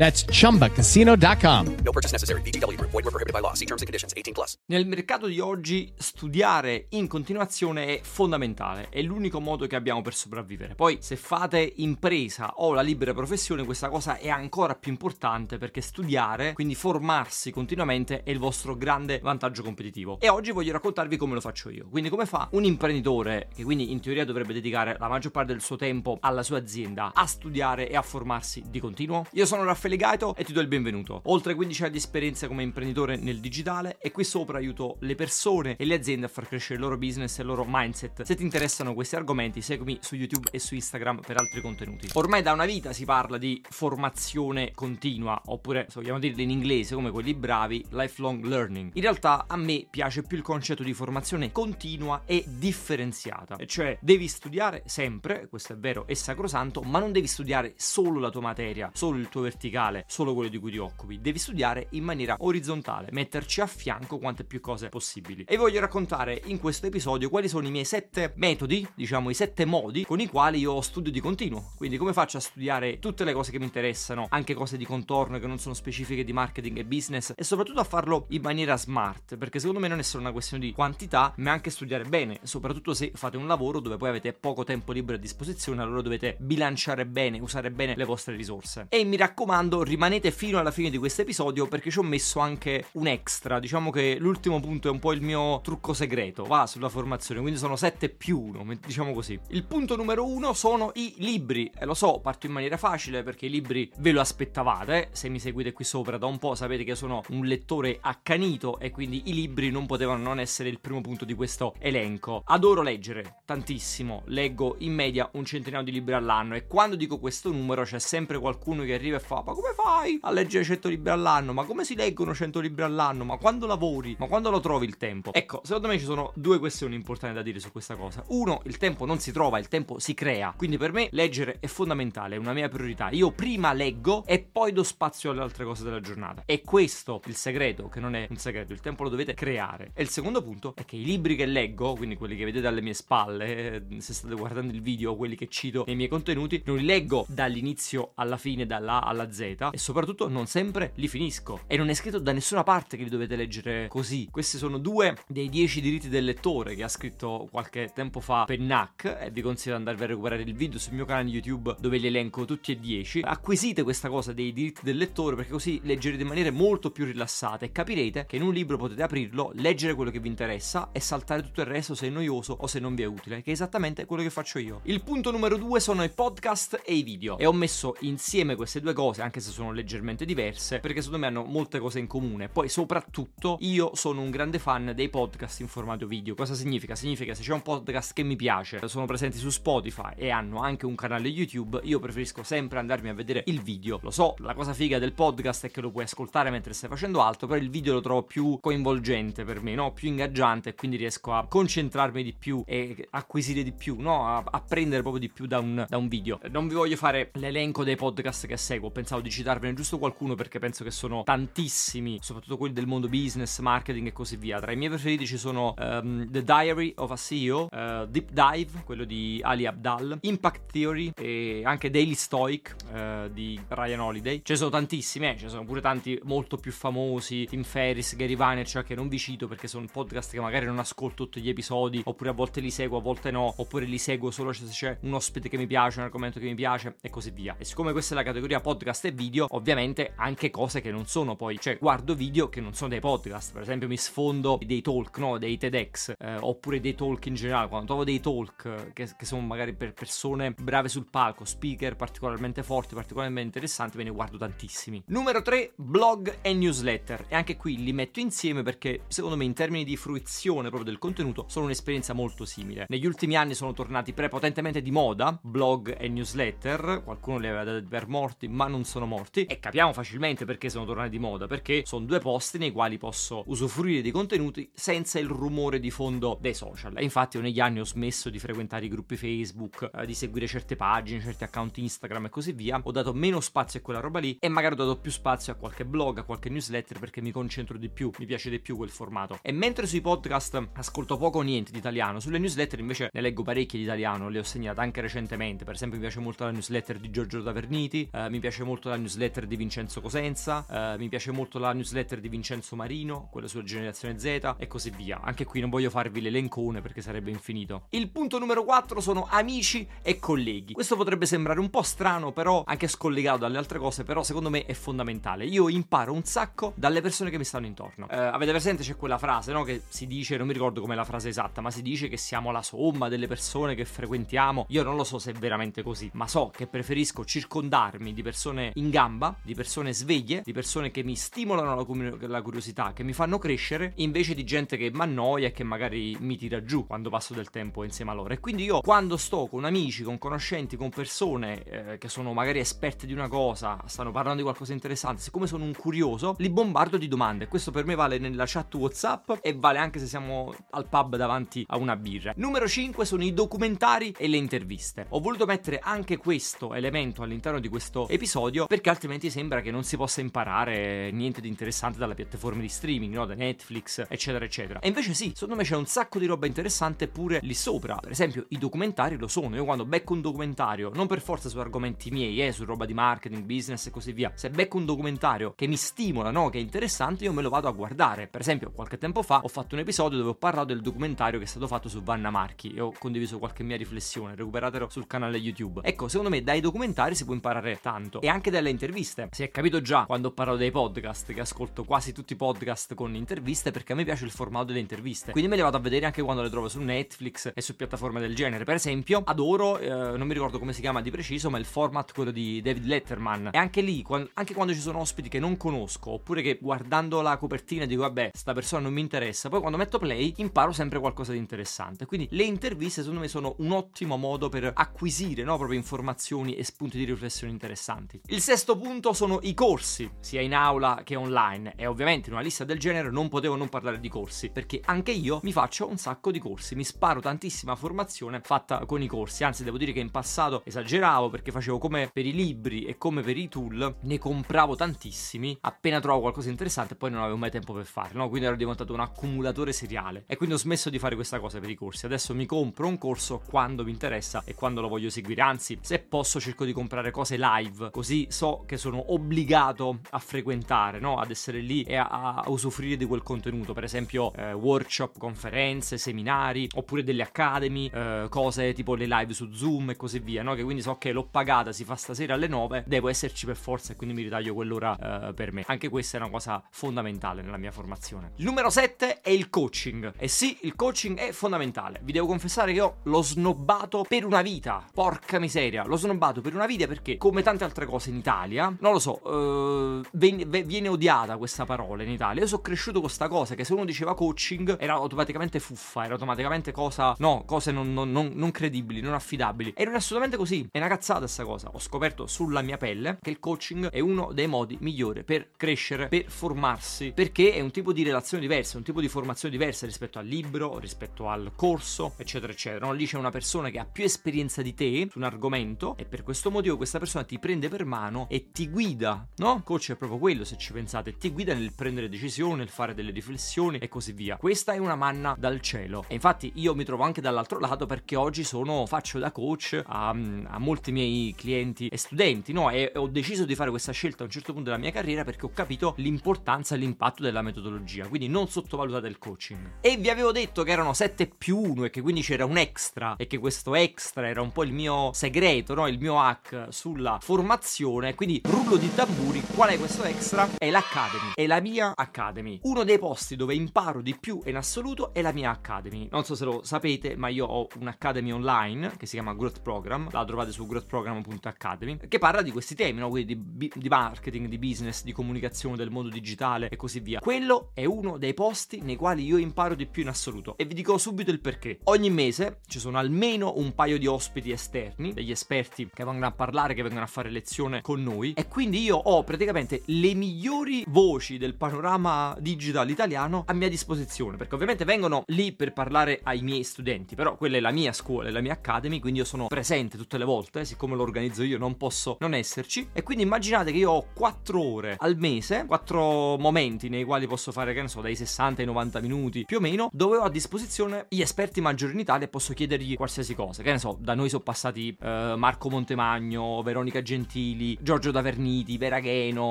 That's chumbacasino.com. No purchase necessary. VGW Group. Void were prohibited by law. See terms and conditions. 18 plus. Nel mercato di oggi studiare in continuazione è fondamentale, è l'unico modo che abbiamo per sopravvivere. Poi se fate impresa o la libera professione questa cosa è ancora più importante perché studiare, quindi formarsi continuamente è il vostro grande vantaggio competitivo. E oggi voglio raccontarvi come lo faccio io. Quindi come fa un imprenditore che quindi in teoria dovrebbe dedicare la maggior parte del suo tempo alla sua azienda a studiare e a formarsi di continuo? Io sono Raffaele Gaito e ti do il benvenuto. Oltre 15 anni di esperienza come imprenditore nel digitale e qui sopra aiuto le persone e le aziende a far crescere il loro business e il loro mindset. Se ti interessano questi argomenti, seguimi su YouTube e su Instagram per altri contenuti. Ormai da una vita si parla di formazione continua, oppure se vogliamo dirlo in inglese come quelli bravi, lifelong learning. In realtà a me piace più il concetto di formazione continua e differenziata, e cioè devi studiare sempre, questo è vero e sacrosanto, ma non devi studiare solo la tua materia, solo il tuo verticale verticale, solo quello di cui ti occupi, devi studiare in maniera orizzontale, metterci a fianco quante più cose possibili. E voglio raccontare in questo episodio quali sono i miei sette metodi, diciamo i sette modi con i quali io studio di continuo. Quindi come faccio a studiare tutte le cose che mi interessano, anche cose di contorno che non sono specifiche di marketing e business e soprattutto a farlo in maniera smart, perché secondo me non è solo una questione di quantità, ma anche studiare bene, soprattutto se fate un lavoro dove poi avete poco tempo libero a disposizione, allora dovete bilanciare bene, usare bene le vostre risorse. E mi raccomando raccomando, rimanete fino alla fine di questo episodio perché ci ho messo anche un extra. Diciamo che l'ultimo punto è un po' il mio trucco segreto, va sulla formazione, quindi sono 7 più 1, diciamo così. Il punto numero 1 sono i libri. E lo so, parto in maniera facile perché i libri ve lo aspettavate. Se mi seguite qui sopra da un po' sapete che sono un lettore accanito e quindi i libri non potevano non essere il primo punto di questo elenco. Adoro leggere tantissimo, leggo in media un centinaio di libri all'anno e quando dico questo numero c'è sempre qualcuno che arriva e fa "Ma come fai a leggere 100 libri all'anno? Ma come si leggono 100 libri all'anno? Ma quando lavori? Ma quando lo trovi il tempo? Ecco, secondo me ci sono due questioni importanti da dire su questa cosa. Uno, il tempo non si trova, il tempo si crea. Quindi per me leggere è fondamentale, è una mia priorità. Io prima leggo e poi do spazio alle altre cose della giornata. E questo il segreto, che non è un segreto, il tempo lo dovete creare. E il secondo punto è che i libri che leggo, quindi quelli che vedete alle mie spalle, eh, se state guardando il video, quelli che cito nei miei contenuti, non li leggo dall'inizio alla fine, dalla A alla Z, e soprattutto non sempre li finisco. E non è scritto da nessuna parte che li dovete leggere così. Questi sono due dei dieci diritti del lettore che ha scritto qualche tempo fa Pennac e vi consiglio di andarvi a recuperare il video sul mio canale YouTube dove li elenco tutti e dieci. Acquisite questa cosa dei diritti del lettore perché così leggerete in maniera molto più rilassata e capirete che in un libro potete aprirlo, leggere quello che vi interessa e saltare tutto il resto se è noioso o se non vi è utile, che è esattamente quello che faccio io. Il punto numero due sono i podcast e i video e ho messo insieme queste due cose, anche se sono leggermente diverse, perché secondo me hanno molte cose in comune. Poi soprattutto io sono un grande fan dei podcast in formato video. Cosa significa? Significa se c'è un podcast che mi piace, sono presenti su Spotify e hanno anche un canale YouTube, io preferisco sempre andarmi a vedere il video. Lo so, la cosa figa del podcast è che lo puoi ascoltare mentre stai facendo altro, però il video lo trovo più coinvolgente per me, no? Più ingaggiante e quindi riesco a concentrarmi di più e acquisire di più, no? A apprendere proprio di più da un, da un video. Non vi voglio fare l'elenco dei podcast che seguo, pensavo di citarvene giusto qualcuno perché penso che sono tantissimi, soprattutto quelli del mondo business, marketing e così via. Tra i miei preferiti ci sono um, The Diary of a CEO, uh, Deep Dive, quello di Ali Abdal, Impact Theory e anche Daily Stoic uh, di Ryan Holiday. Ce ne sono tantissimi, eh, ce ne sono pure tanti molto più famosi, Tim Ferris, Gary Vaynerchuk che non vi cito perché sono podcast che magari non ascolto tutti gli episodi, oppure a volte li seguo, a volte no, oppure li seguo solo se c'è un ospite che mi piace, un argomento che mi piace e così via. E siccome questa è la categoria podcast video, ovviamente anche cose che non sono poi, cioè guardo video che non sono dei podcast, per esempio mi sfondo dei talk, no, dei TEDx, eh, oppure dei talk in generale, quando trovo dei talk che, che sono magari per persone brave sul palco, speaker particolarmente forti, particolarmente interessanti, me ne guardo tantissimi. Numero 3, blog e newsletter. E anche qui li metto insieme perché secondo me in termini di fruizione proprio del contenuto sono un'esperienza molto simile. Negli ultimi anni sono tornati prepotentemente di moda blog e newsletter, qualcuno li aveva dati per morti ma non sono morti e capiamo facilmente perché sono tornati di moda, perché sono due posti nei quali posso usufruire dei contenuti senza il rumore di fondo dei social. E infatti io negli anni ho smesso di frequentare i gruppi Facebook, eh, di seguire certe pagine, certi account Instagram e così via, ho dato meno spazio a quella roba lì e magari ho dato più spazio a qualche blog, a qualche newsletter perché mi concentro di più, mi piace di più quel formato. E mentre sui podcast ascolto poco o niente di italiano, sulle newsletter invece ne leggo parecchie di italiano, le ho segnate anche recentemente. Per esempio, mi piace molto la newsletter di Giorgio Taverniti, eh, mi piace molto la newsletter di Vincenzo Cosenza, eh, mi piace molto la newsletter di Vincenzo Marino, quella sulla generazione Z e così via. Anche qui non voglio farvi l'elencone perché sarebbe infinito. Il punto numero 4 sono amici e colleghi. Questo potrebbe sembrare un po' strano, però anche scollegato dalle altre cose, però secondo me è fondamentale. Io imparo un sacco dalle persone che mi stanno intorno. Eh, avete presente c'è quella frase, no? Che si dice, non mi ricordo com'è la frase esatta, ma si dice che siamo la somma delle persone che frequentiamo. Io non lo so se è veramente così, ma so che preferisco circondarmi di persone in gamba, di persone sveglie, di persone che mi stimolano la, la curiosità, che mi fanno crescere, invece di gente che mi annoia e che magari mi tira giù quando passo del tempo insieme a loro. E quindi io quando sto con amici, con conoscenti, con persone eh, che sono magari esperte di una cosa, stanno parlando di qualcosa di interessante, siccome sono un curioso, li bombardo di domande. Questo per me vale nella chat WhatsApp e vale anche se siamo al pub davanti a una birra. Numero 5 sono i documentari e le interviste. Ho voluto mettere anche questo elemento all'interno di questo episodio perché altrimenti sembra che non si possa imparare niente di interessante dalle piattaforme di streaming, no? da Netflix, eccetera, eccetera. E invece sì, secondo me c'è un sacco di roba interessante pure lì sopra. Per esempio, i documentari lo sono. Io quando becco un documentario, non per forza su argomenti miei, eh, su roba di marketing, business e così via. Se becco un documentario che mi stimola, no? Che è interessante, io me lo vado a guardare. Per esempio, qualche tempo fa ho fatto un episodio dove ho parlato del documentario che è stato fatto su Vanna Marchi e ho condiviso qualche mia riflessione. Recuperatelo sul canale YouTube. Ecco, secondo me dai documentari si può imparare tanto. E anche dalle interviste. Si è capito già quando ho parlato dei podcast, che ascolto quasi tutti i podcast con interviste perché a me piace il formato delle interviste. Quindi me le vado a vedere anche quando le trovo su Netflix e su piattaforme del genere. Per esempio, adoro, eh, non mi ricordo come si chiama di preciso, ma il format quello di David Letterman. E anche lì, quando, anche quando ci sono ospiti che non conosco, oppure che guardando la copertina dico, vabbè, sta persona non mi interessa, poi quando metto play imparo sempre qualcosa di interessante. Quindi le interviste secondo me sono un ottimo modo per acquisire no, proprio informazioni e spunti di riflessione interessanti. Il sesto punto sono i corsi, sia in aula che online. E ovviamente in una lista del genere non potevo non parlare di corsi, perché anche io mi faccio un sacco di corsi, mi sparo tantissima formazione fatta con i corsi. Anzi, devo dire che in passato esageravo perché facevo come per i libri e come per i tool, ne compravo tantissimi, appena trovo qualcosa di interessante, poi non avevo mai tempo per farlo, no? Quindi ero diventato un accumulatore seriale. E quindi ho smesso di fare questa cosa per i corsi. Adesso mi compro un corso quando mi interessa e quando lo voglio seguire. Anzi, se posso cerco di comprare cose live, così so che sono obbligato a frequentare, no? Ad essere lì e a, a usufruire di quel contenuto. Per esempio, eh, workshop, conferenze, seminari, oppure delle academy, eh, cose tipo le live su Zoom e così via, no? Che quindi so che l'ho pagata, si fa stasera alle 9, devo esserci per forza e quindi mi ritaglio quell'ora eh, per me. Anche questa è una cosa fondamentale nella mia formazione. Numero 7 è il coaching. E sì, il coaching è fondamentale. Vi devo confessare che ho l'ho snobbato per una vita. Porca miseria, l'ho snobbato per una vita perché, come tante altre cose Italia, non lo so, uh, ven- viene odiata questa parola in Italia. Io sono cresciuto con questa cosa che se uno diceva coaching era automaticamente fuffa, era automaticamente cosa, no, cose non, non, non, non credibili, non affidabili. E non è assolutamente così, è una cazzata questa cosa. Ho scoperto sulla mia pelle che il coaching è uno dei modi migliori per crescere, per formarsi, perché è un tipo di relazione diversa, un tipo di formazione diversa rispetto al libro, rispetto al corso, eccetera, eccetera. No? Lì c'è una persona che ha più esperienza di te su un argomento e per questo motivo questa persona ti prende per mano e ti guida, no? Coach è proprio quello, se ci pensate, ti guida nel prendere decisioni, nel fare delle riflessioni e così via. Questa è una manna dal cielo. E infatti io mi trovo anche dall'altro lato perché oggi sono, faccio da coach a, a molti miei clienti e studenti, no? E ho deciso di fare questa scelta a un certo punto della mia carriera perché ho capito l'importanza e l'impatto della metodologia. Quindi non sottovalutate il coaching. E vi avevo detto che erano 7 più 1 e che quindi c'era un extra e che questo extra era un po' il mio segreto, no? Il mio hack sulla formazione. Quindi rullo di tamburi, qual è questo extra? È l'Academy, è la mia Academy. Uno dei posti dove imparo di più in assoluto è la mia Academy. Non so se lo sapete, ma io ho un'Academy online che si chiama Growth Program, la trovate su growthprogram.academy, che parla di questi temi, no? Quindi di, di marketing, di business, di comunicazione del mondo digitale e così via. Quello è uno dei posti nei quali io imparo di più in assoluto. E vi dico subito il perché. Ogni mese ci sono almeno un paio di ospiti esterni, degli esperti che vengono a parlare, che vengono a fare lezione con noi. E quindi io ho praticamente le migliori voci del panorama digital italiano a mia disposizione. Perché ovviamente vengono lì per parlare ai miei studenti. Però quella è la mia scuola, è la mia academy. Quindi io sono presente tutte le volte. Siccome lo organizzo io, non posso non esserci. E quindi immaginate che io ho 4 ore al mese, 4 momenti nei quali posso fare, che ne so, dai 60 ai 90 minuti più o meno, dove ho a disposizione gli esperti maggiori in Italia e posso chiedergli qualsiasi cosa. Che ne so, da noi sono passati uh, Marco Montemagno, Veronica Gentili, Giorgio Daverniti, Veragheno,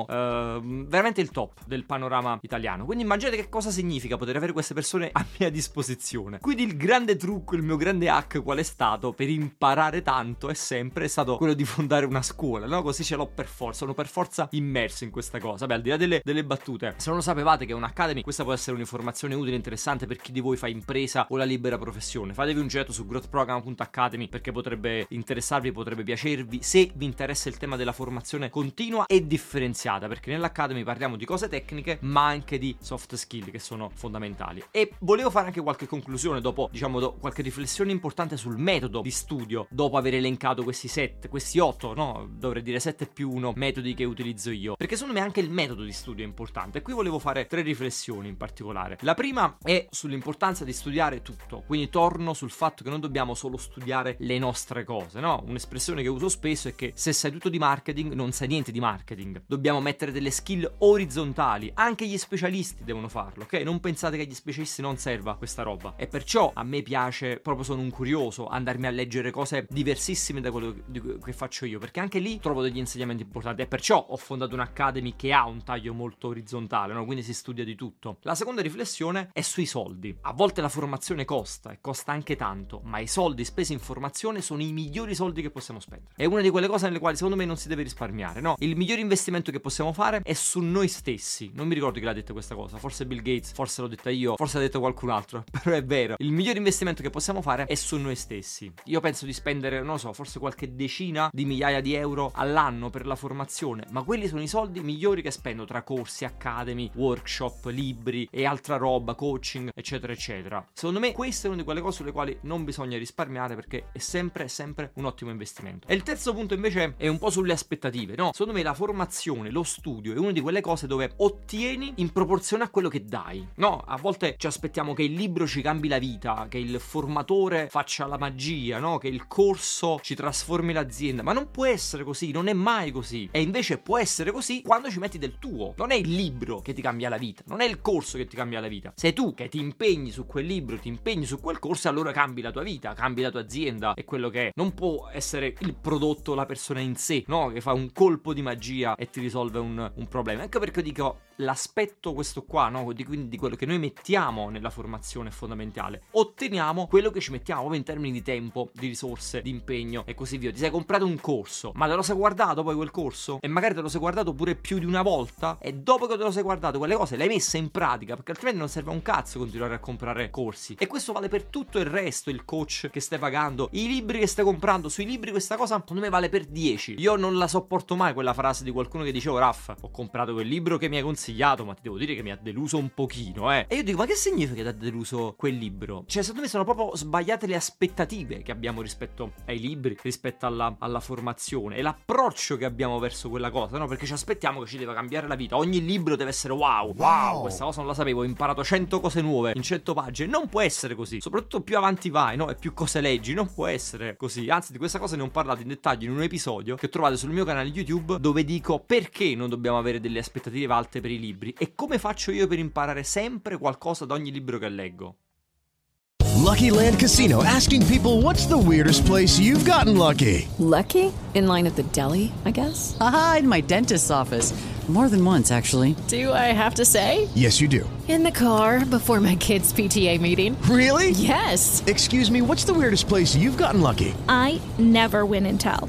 uh, veramente il top del panorama italiano. Quindi immaginate che cosa significa poter avere queste persone a mia disposizione. Quindi il grande trucco, il mio grande hack qual è stato per imparare tanto è sempre stato quello di fondare una scuola, no? Così ce l'ho per forza, sono per forza immerso in questa cosa. Beh, al di là delle, delle battute, se non lo sapevate che è un'academy, questa può essere un'informazione utile e interessante per chi di voi fa impresa o la libera professione. Fatevi un getto su growthprogram.academy perché potrebbe interessarvi, potrebbe piacervi se vi interessa il tema della formazione continua e differenziata, perché nell'academy parliamo di cose tecniche, ma anche di soft skill che sono fondamentali. E volevo fare anche qualche conclusione dopo, diciamo, do, qualche riflessione importante sul metodo di studio dopo aver elencato questi set, questi otto, no, dovrei dire 7 più 1 metodi che utilizzo io, perché secondo me anche il metodo di studio è importante. Qui volevo fare tre riflessioni in particolare. La prima è sull'importanza di studiare tutto, quindi torno sul fatto che non dobbiamo solo studiare le nostre cose, no? Un'espressione che uso spesso è che se sai tutto di marketing non sai niente di marketing. Dobbiamo mettere delle skill orizzontali, anche gli specialisti devono farlo, ok? Non pensate che agli specialisti non serva questa roba. E perciò a me piace, proprio sono un curioso, andarmi a leggere cose diversissime da quello che faccio io, perché anche lì trovo degli insegnamenti importanti e perciò ho fondato un'academy che ha un taglio molto orizzontale, no? Quindi si studia di tutto. La seconda riflessione è sui soldi. A volte la formazione costa e costa anche tanto, ma i soldi spesi in formazione sono i migliori soldi che possiamo spendere. È una di quelle cose nelle quali secondo me non si deve risparmiare, no? Il miglior investimento che possiamo fare è su noi stessi. Non mi ricordo chi l'ha detto questa cosa, forse Bill Gates, forse l'ho detta io, forse l'ha detto qualcun altro, però è vero. Il miglior investimento che possiamo fare è su noi stessi. Io penso di spendere, non so, forse qualche decina di migliaia di euro all'anno per la formazione, ma quelli sono i soldi migliori che spendo tra corsi, academy, workshop, libri e altra roba, coaching, eccetera, eccetera. Secondo me questa è una di quelle cose sulle quali non bisogna risparmiare perché è sempre, sempre un ottimo investimento. E il terzo punto invece è un po' sulle aspettative, no? Secondo me la formazione, lo studio è una di quelle cose dove ottieni in proporzione a quello che dai. No, a volte ci aspettiamo che il libro ci cambi la vita, che il formatore faccia la magia, no? Che il corso ci trasformi l'azienda, ma non può essere così, non è mai così. E invece può essere così quando ci metti del tuo. Non è il libro che ti cambia la vita, non è il corso che ti cambia la vita. Sei tu che ti impegni su quel libro, ti impegni su quel corso allora cambi la tua vita, cambi la tua azienda e quello che è. Non può essere il prodotto, la persona in sé, no? Che fa un colpo di magia e ti risolve un, un problema. Ecco perché dico l'aspetto questo qua, no? Di, quindi di quello che noi mettiamo nella formazione fondamentale. Otteniamo quello che ci mettiamo in termini di tempo, di risorse, di impegno e così via. Ti sei comprato un corso, ma te lo sei guardato poi quel corso? E magari te lo sei guardato pure più di una volta? E dopo che te lo sei guardato, quelle cose le hai messe in pratica, perché altrimenti non serve a un cazzo continuare a comprare corsi. E questo vale per tutto il resto, il coach che stai pagando, i libri che stai comprando. Sui libri questa cosa secondo me vale per 10. Io non la so sopporto mai quella frase di qualcuno che dicevo, Raff, ho comprato quel libro che mi hai consigliato, ma ti devo dire che mi ha deluso un pochino, eh. E io dico, ma che significa che ti ha deluso quel libro? Cioè, secondo me sono proprio sbagliate le aspettative che abbiamo rispetto ai libri, rispetto alla, alla formazione e l'approccio che abbiamo verso quella cosa, no? Perché ci aspettiamo che ci deve cambiare la vita. Ogni libro deve essere wow, wow, questa cosa non la sapevo, ho imparato 100 cose nuove in 100 pagine. Non può essere così. Soprattutto più avanti vai, no? E più cose leggi, non può essere così. Anzi, di questa cosa ne ho parlato in dettaglio in un episodio che trovate sul mio canale YouTube dove dico perché non dobbiamo avere delle aspettative alte per i libri e come faccio io per imparare sempre qualcosa da ogni libro che leggo. Lucky Land Casino asking people what's the weirdest place you've gotten lucky? Lucky? In line at the deli, I guess? Aha, in my dentist's office. More than once, actually. Do I have to say? Yes, you do. In the car before my kids' PTA meeting. Really? Yes. Excuse me, what's the weirdest place you've gotten lucky? I never win and tell.